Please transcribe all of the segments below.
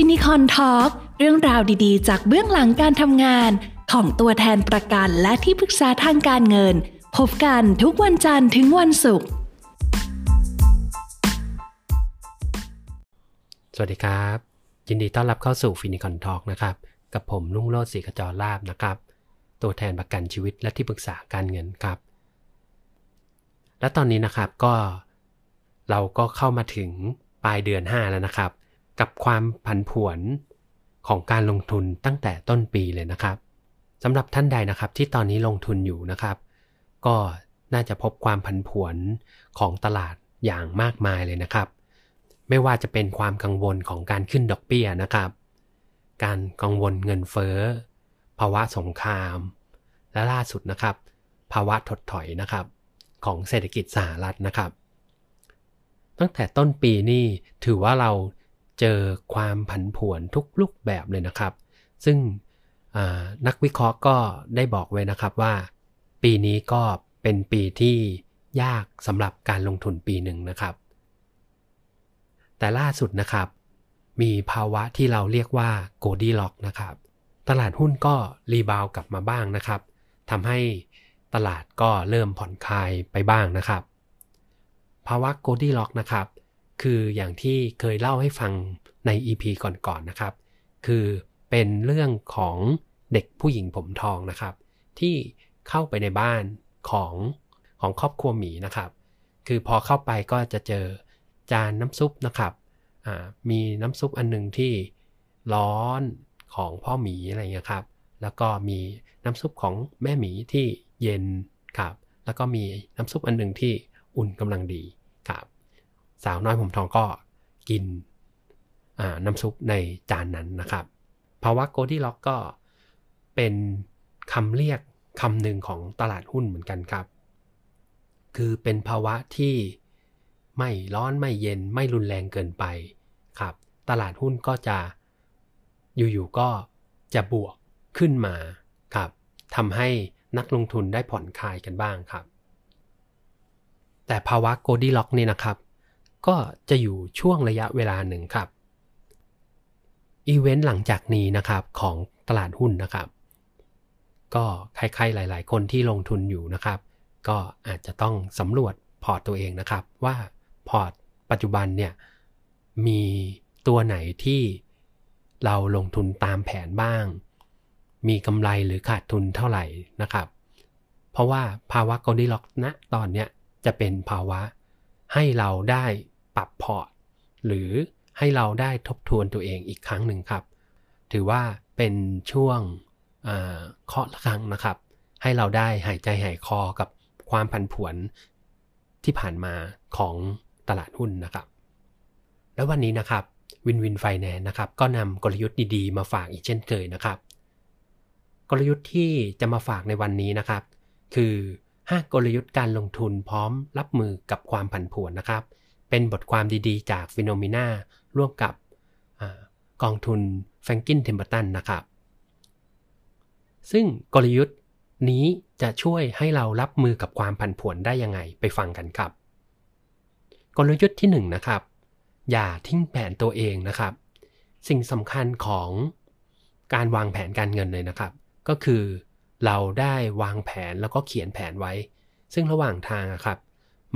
Finnicorn Talk เรื่องราวดีๆ จากเบื้องหลังการทำงาน ของตัวแทนประกันและที่ปรึกษาทางการเงิน พบกันทุกวันจันทร์ถึงวันศุกร์ สวัสดีครับ ยินดีต้อนรับเข้าสู่ Finnicorn Talk นะครับ กับผมลุงโรจน์ศรีขจรลาบนะครับ ตัวแทนประกันชีวิตและที่ปรึกษาการเงินครับ และตอนนี้นะครับก็เราก็เข้ามาถึงปลายเดือน 5 แล้วนะครับ กับความผันผวนของการลงทุนตั้งแต่ต้นปีเลยนะครับสำหรับท่านใดนะครับที่ตอนนี้ลงทุนอยู่นะครับ ก็น่าจะพบความผันผวนของตลาดอย่างมากมายเลยนะครับ ไม่ว่าจะเป็นความกังวลของการขึ้นดอกเบี้ยนะครับ การกังวลเงินเฟ้อ ภาวะสงคราม และล่าสุดนะครับ ภาวะถดถอยนะครับ ของเศรษฐกิจสหรัฐนะครับ ตั้งแต่ต้นปีนี่ถือว่าเรา เจอความผันผวนทุกรูปแบบเลยนะครับ ซึ่งนักวิเคราะห์ก็ได้บอกไว้นะครับว่า ปีนี้ก็เป็นปีที่ยากสำหรับการลงทุนปีหนึ่งนะครับ แต่ล่าสุดนะครับ มีภาวะที่เราเรียกว่าโกดีล็อกนะครับ ตลาดหุ้นก็รีบาวกลับมาบ้างนะครับทำให้ตลาดก็เริ่มผ่อนคลายไปบ้างนะครับ ภาวะโกดีล็อกนะครับ คืออย่างที่เคยเล่าให้ฟังใน EP ก่อนๆนนะครับ คือเป็นเรื่องของเด็กผู้หญิงผมทองนะครับ ที่เข้าไปในบ้านของของครอบครัวหมีนะครับ คือพอเข้าไปก็จะเจอจานน้ำซุปนะครับมีน้ำซุปอันหนึงที่ร้อนของพ่อหมีอะไรเงี้ยครับ แล้วก็มีน้ำซุปของแม่หมีที่เย็นครับ แล้วก็มีน้ำซุปอันหนึ่งที่อุ่นกำลังดีครับ สาวน้อยผมทองก็กินน้ำซุปในจานนั้นนะครับภาวะโกดี้ล็อกก็เป็นคำเรียกคำหนึ่งของตลาดหุ้นเหมือนกันครับ คือเป็นภาวะที่ไม่ร้อนไม่เย็นไม่รุนแรงเกินไปครับ ตลาดหุ้นก็จะอยู่ๆก็จะบวกขึ้นมาครับทำให้นักลงทุนได้ผ่อนคลายกันบ้างครับ แต่ภาวะ Goldilocks นี่นะครับ ก็จะอยู่ช่วงระยะเวลาหนึ่งครับ อีเวนต์หลังจากนี้นะครับของตลาดหุ้นนะครับ ก็ใครๆหลาย ๆ คนที่ลงทุนอยู่นะครับ ก็อาจจะต้องสำรวจพอร์ตตัวเองนะครับ ว่าพอร์ตปัจจุบันเนี่ยมีตัวไหนที่เราลงทุนตามแผนบ้าง มีกำไรหรือขาดทุนเท่าไหร่นะครับ เพราะว่าภาวะ Goldilocks ณตอนเนี้ยจะเป็นภาวะ ให้เราได้ปรับพอร์ต หรือให้เราได้ทบทวนตัวเองอีกครั้งหนึ่งครับ ถือว่าเป็นช่วงเคาะละครั้งนะครับ ให้เราได้หายใจหายคอกับความผันผวนที่ผ่านมาของตลาดหุ้นนะครับ แล้ววันนี้นะครับ Win Win Finance นะครับ ก็นำกลยุทธ์ดีๆ มาฝากอีกเช่นเคยนะครับ กลยุทธ์ที่จะมาฝากในวันนี้นะครับ คือ 5 กลยุทธ์การลงทุนพร้อมรับมือกับความผันผวนนะครับ เป็นบทความดีๆ จาก Finnomenaร่วมกับกองทุน Franklin Templeton นะครับ ซึ่งกลยุทธ์นี้จะช่วยให้เรารับมือกับความผันผวนได้ยังไงไปฟังกันครับ กลยุทธ์ที่1 นะครับ อย่าทิ้งแผนตัวเองนะครับ สิ่งสำคัญของการวางแผนการเงินเลยนะครับ ก็คือ เราได้วางแผนแล้วก็เขียนแผนไว้ ซึ่งระหว่างทางครับ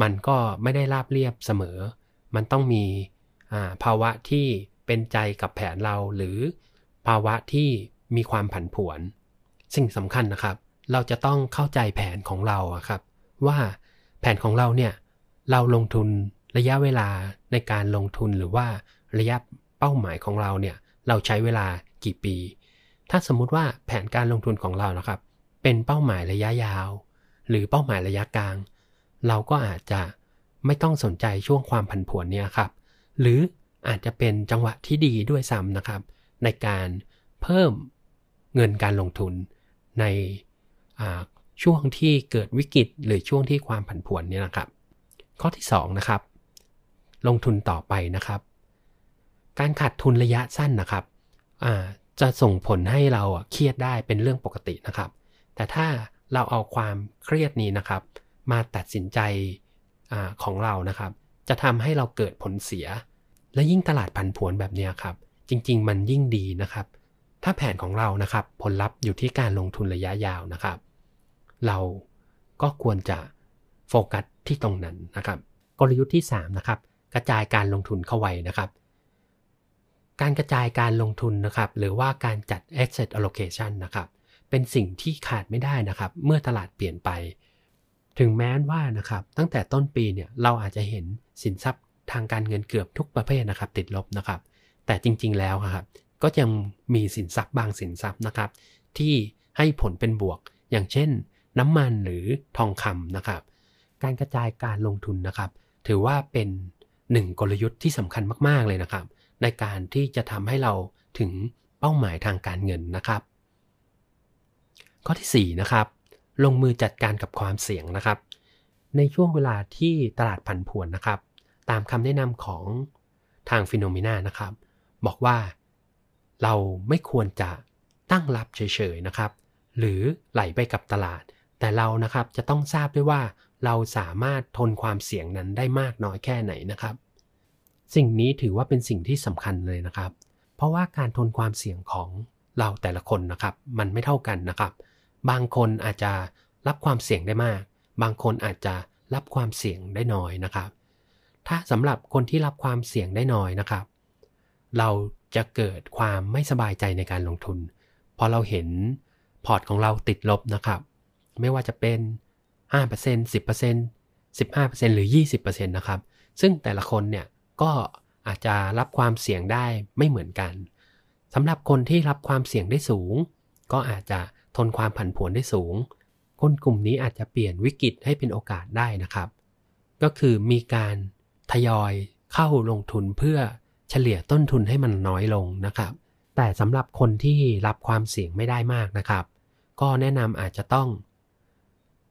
มันก็ไม่ได้ราบเรียบเสมอ มันต้องมีภาวะที่เป็นใจกับแผนเราหรือภาวะที่มีความผันผวน สิ่งสำคัญนะครับ เราจะต้องเข้าใจแผนของเราครับ ว่าแผนของเราเนี่ยเราลงทุนระยะเวลาในการลงทุนหรือว่าระยะเป้าหมายของเราเนี่ยเราใช้เวลากี่ปี ถ้าสมมุติว่าแผนการลงทุนของเรานะครับ เป็นเป้าหมายระยะยาว หรือเป้าหมายระยะกลาง เราก็อาจจะไม่ต้องสนใจช่วงความผันผวนเนี่ยครับ หรืออาจจะเป็นจังหวะที่ดีด้วยซ้ำนะครับ ในการเพิ่มเงินการลงทุนในช่วงที่เกิดวิกฤตหรือช่วงที่ความผันผวนเนี่ยนะครับ ข้อที่2นะครับ ลงทุนต่อไปนะครับ การขาดทุนระยะสั้นนะครับจะส่งผลให้เราเครียดได้เป็นเรื่องปกตินะครับ แต่ถ้าเราเอาความเครียดนี้นะครับ มาตัดสินใจอของเรานะครับ จะทำให้เราเกิดผลเสีย และยิ่งตลาดผันผวนแบบนี้ครับ จริง ๆ มันยิ่งดีนะครับ ถ้าแผนของเรานะครับ ผลลัพธ์อยู่ที่การลงทุนระยะยาวนะครับ เราก็ควรจะโฟกัสที่ตรงนั้นนะครับ กลยุทธ์ที่3นะครับกระจายการลงทุนเข้าไว้นะครับ การกระจายการลงทุนนะครับ หรือว่าการจัด asset allocation นะครับ เป็นสิ่งที่ขาดไม่ได้นะครับ เมื่อตลาดเปลี่ยนไป ถึงแม้ว่านะครับตั้งแต่ต้นปีเนี่ยเราอาจจะเห็นสินทรัพย์ทางการเงินเกือบทุกประเภทนะครับ ติดลบนะครับ แต่จริง ๆ แล้วครับก็ยังมีสินทรัพย์บางสินทรัพย์นะครับ ที่ให้ผลเป็นบวก อย่างเช่น น้ำมันหรือทองคำนะครับ การกระจายการลงทุนนะครับ ถือว่าเป็นหนึ่งกลยุทธ์ที่สำคัญมาก ๆ เลยนะครับ ในการที่จะทำให้เราถึงเป้าหมายทางการเงินนะครับ ข้อที่ 4 นะครับ ลงมือจัดการกับความเสี่ยงนะครับ ในช่วงเวลาที่ตลาดผันผวนนะครับ ตามคำแนะนำของทางฟิโนเมนานะครับ บอกว่าเราไม่ควรจะตั้งรับเฉยๆนะครับ หรือไหลไปกับตลาด แต่เรานะครับจะต้องทราบด้วยว่าเราสามารถทนความเสี่ยงนั้นได้มากน้อยแค่ไหนนะครับ สิ่งนี้ถือว่าเป็นสิ่งที่สำคัญเลยนะครับ เพราะว่าการทนความเสี่ยงของเราแต่ละคนนะครับ มันไม่เท่ากันนะครับ บางคนอาจจะรับความเสี่ยงได้มาก บางคนอาจจะรับความเสี่ยงได้น้อยนะครับ ถ้าสำหรับคนที่รับความเสี่ยงได้น้อยนะครับ เราจะเกิดความไม่สบายใจในการลงทุน พอเราเห็นพอร์ตของเราติดลบนะครับ ไม่ว่าจะเป็น 5% 10% 15%หรือ 20%นะครับ ซึ่งแต่ละคนเนี่ยก็อาจจะรับความเสี่ยงได้ไม่เหมือนกันสำหรับคนที่รับความเสี่ยงได้สูง ก็อาจจะ ทนความผันผวนได้สูง คนกลุ่มนี้อาจจะเปลี่ยนวิกฤตให้เป็นโอกาสได้นะครับ ก็คือมีการทยอยเข้าลงทุนเพื่อเฉลี่ยต้นทุนให้มันน้อยลงนะครับ แต่สำหรับคนที่รับความเสี่ยงไม่ได้มากนะครับ ก็แนะนำอาจจะต้อง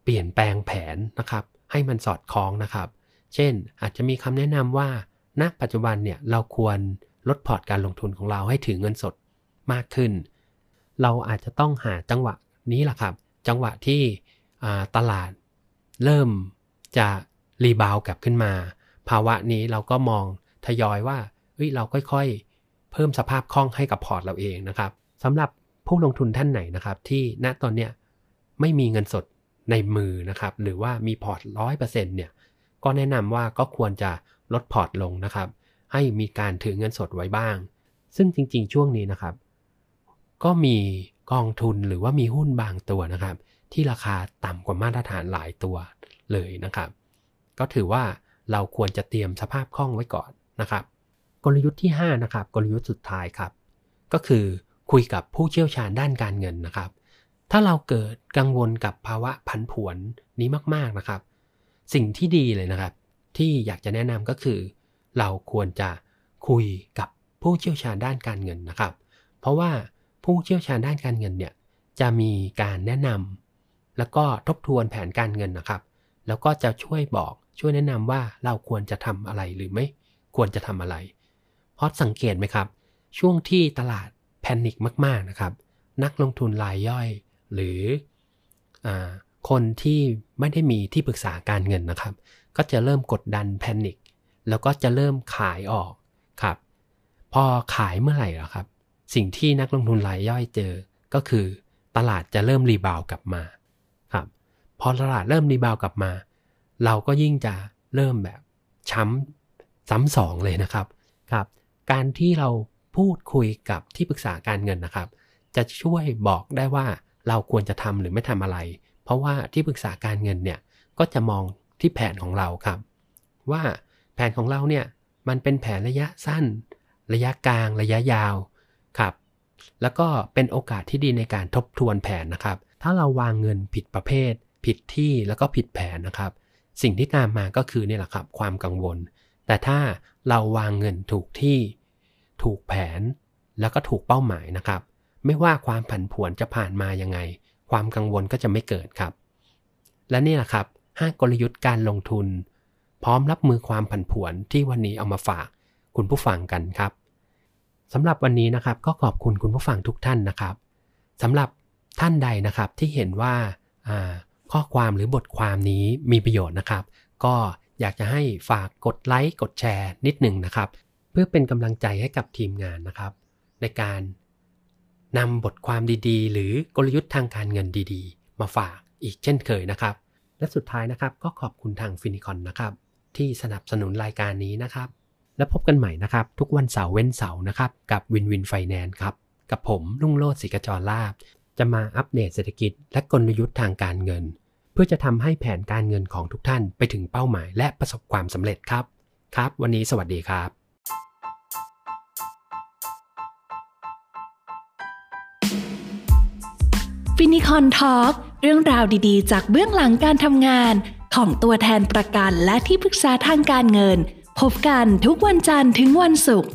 เปลี่ยนแปลงแผนนะครับ ให้มันสอดคล้องนะครับ เช่นอาจจะมีคำแนะนำว่าณปัจจุบันเนี่ยเราควรลดพอร์ตการลงทุนของเราให้ถือเงินสดมากขึ้น เราอาจจะต้องหาจังหวะนี้แหละครับ จังหวะที่ตลาดเริ่มจะ rebound กลับขึ้นมา ภาวะนี้เราก็มองทยอยว่าเฮ้ยเราค่อยๆ เพิ่มสภาพคล่องให้กับพอร์ตเราเองนะครับสำหรับผู้ลงทุนท่านไหนนะครับ ที่ณตอนเนี้ยไม่มีเงินสดในมือนะครับ หรือว่ามีพอร์ตร้อยเปอร์เซ็นต์เนี่ยก็แนะนำว่าก็ควรจะลดพอร์ตลงนะครับ ให้มีการถือเงินสดไว้บ้าง ซึ่งจริงๆ ช่วงนี้นะครับ ก็มีกองทุนหรือว่ามีหุ้นบางตัวนะครับ ที่ราคาต่ำกว่ามาตรฐานหลายตัวเลยนะครับ ก็ถือว่าเราควรจะเตรียมสภาพคล่องไว้ก่อนนะครับ กลยุทธ์ที่ 5 นะครับ กลยุทธ์สุดท้ายครับ ก็คือคุยกับผู้เชี่ยวชาญด้านการเงินนะครับ ถ้าเราเกิดกังวลกับภาวะผันผวนนี้มากๆนะครับ สิ่งที่ดีเลยนะครับ ที่อยากจะแนะนำก็คือ เราควรจะคุยกับผู้เชี่ยวชาญด้านการเงินนะครับ เพราะว่า ผู้เชี่ยวชาญด้านการเงินเนี่ยจะมีการแนะนำแล้วก็ทบทวนแผนการเงินนะครับ แล้วก็จะช่วยบอกช่วยแนะนำว่าเราควรจะทำอะไรหรือไม่ควรจะทำอะไร เพราะสังเกตไหมครับ ช่วงที่ตลาดแพนิคมากๆนะครับ นักลงทุนรายย่อย หรืออคนที่ไม่ได้มีที่ปรึกษาการเงินนะครับ ก็จะเริ่มกดดันแพนิคแล้วก็จะเริ่มขายออกครับ พอขายเมื่อไหร่ล่ะครับ สิ่งที่นักลงทุนรายย่อยเจอก็คือตลาดจะเริ่มรีบาวกลับมาครับพอตลาดเริ่มรีบาวกลับมา เราก็ยิ่งจะเริ่มแบบช้ำซ้ำสองเลยนะครับครับ การที่เราพูดคุยกับที่ปรึกษาการเงินนะครับ จะช่วยบอกได้ว่าเราควรจะทำหรือไม่ทำอะไร เพราะว่าที่ปรึกษาการเงินเนี่ยก็จะมองที่แผนของเราครับ ว่าแผนของเราเนี่ยมันเป็นแผนระยะสั้น ระยะกลาง ระยะยาว ครับ แล้วก็เป็นโอกาสที่ดีในการทบทวนแผนนะครับ ถ้าเราวางเงินผิดประเภท ผิดที่แล้วก็ผิดแผนนะครับ สิ่งที่ตามมาก็คือนี่แหละครับ ความกังวล แต่ถ้าเราวางเงินถูกที่ ถูกแผน แล้วก็ถูกเป้าหมายนะครับ ไม่ว่าความผันผวนจะผ่านมายังไง ความกังวลก็จะไม่เกิดครับ และนี่แหละครับห้ากลยุทธ์การลงทุน พร้อมรับมือความผันผวนที่วันนี้เอามาฝากคุณผู้ฟังกันครับ สำหรับวันนี้นะครับก็ขอบคุณคุณผู้ฟังทุกท่านนะครับสำหรับท่านใดนะครับที่เห็นว่าข้อความหรือบทความนี้มีประโยชน์นะครับ ก็อยากจะให้ฝากกดไลค์กดแชร์นิดหนึ่งนะครับ เพื่อเป็นกำลังใจให้กับทีมงานนะครับ ในการนำบทความดีๆ หรือกลยุทธ์ทางการเงินดีๆ มาฝากอีกเช่นเคยนะครับ และสุดท้ายนะครับก็ขอบคุณทางฟินิคอนนะครับ ที่สนับสนุนรายการนี้นะครับ แล้วพบกันใหม่นะครับ ทุกวันเสาร์เว้นเสาร์นะครับ กับ Win Win Finance ครับ กับผมรุ่งโรจน์ศิกจรลาบ จะมาอัปเดตเศรษฐกิจ และกลยุทธ์ทางการเงิน เพื่อจะทำให้แผนการเงินของทุกท่านไปถึงเป้าหมายและประสบความสำเร็จครับ ครับ วันนี้สวัสดีครับฟินิคอนทอล์กเรื่องราวดีๆ จากเบื้องหลังการทำงานของตัวแทนประกันและที่ปรึกษาทางการเงิน พบกันทุกวันจันทร์ถึงวันศุกร์